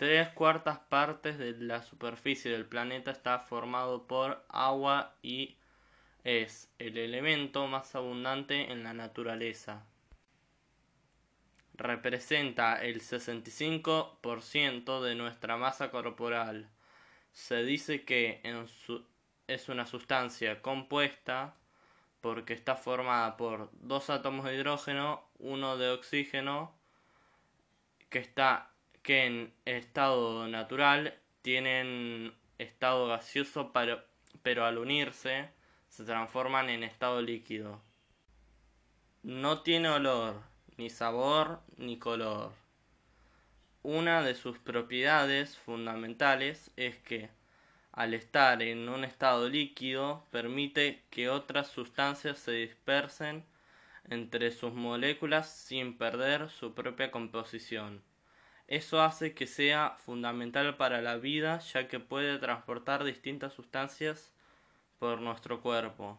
Tres cuartas partes de la superficie del planeta está formado por agua y es el elemento más abundante en la naturaleza. Representa el 65% de nuestra masa corporal. Se dice que es una sustancia compuesta porque está formada por dos átomos de hidrógeno, uno de oxígeno, que está que en estado natural tienen estado gaseoso pero, pero al unirse se transforman en estado líquido. No tiene olor, ni sabor, ni color. Una de sus propiedades fundamentales es que al estar en un estado líquido, permite que otras sustancias se dispersen entre sus moléculas sin perder su propia composición. Eso hace que sea fundamental para la vida ya que puede transportar distintas sustancias por nuestro cuerpo.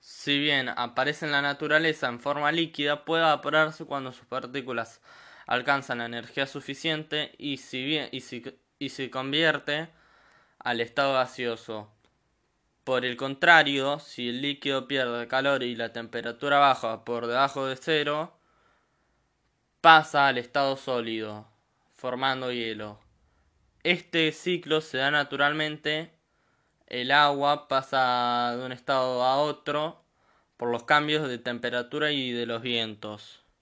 Si bien aparece en la naturaleza en forma líquida, puede evaporarse cuando sus partículas alcanzan la energía suficiente y si, bien, y si, y se convierte al estado gaseoso. Por el contrario, si el líquido pierde calor y la temperatura baja por debajo de cero, pasa al estado sólido, formando hielo. Este ciclo se da naturalmente, el agua pasa de un estado a otro por los cambios de temperatura y de los vientos.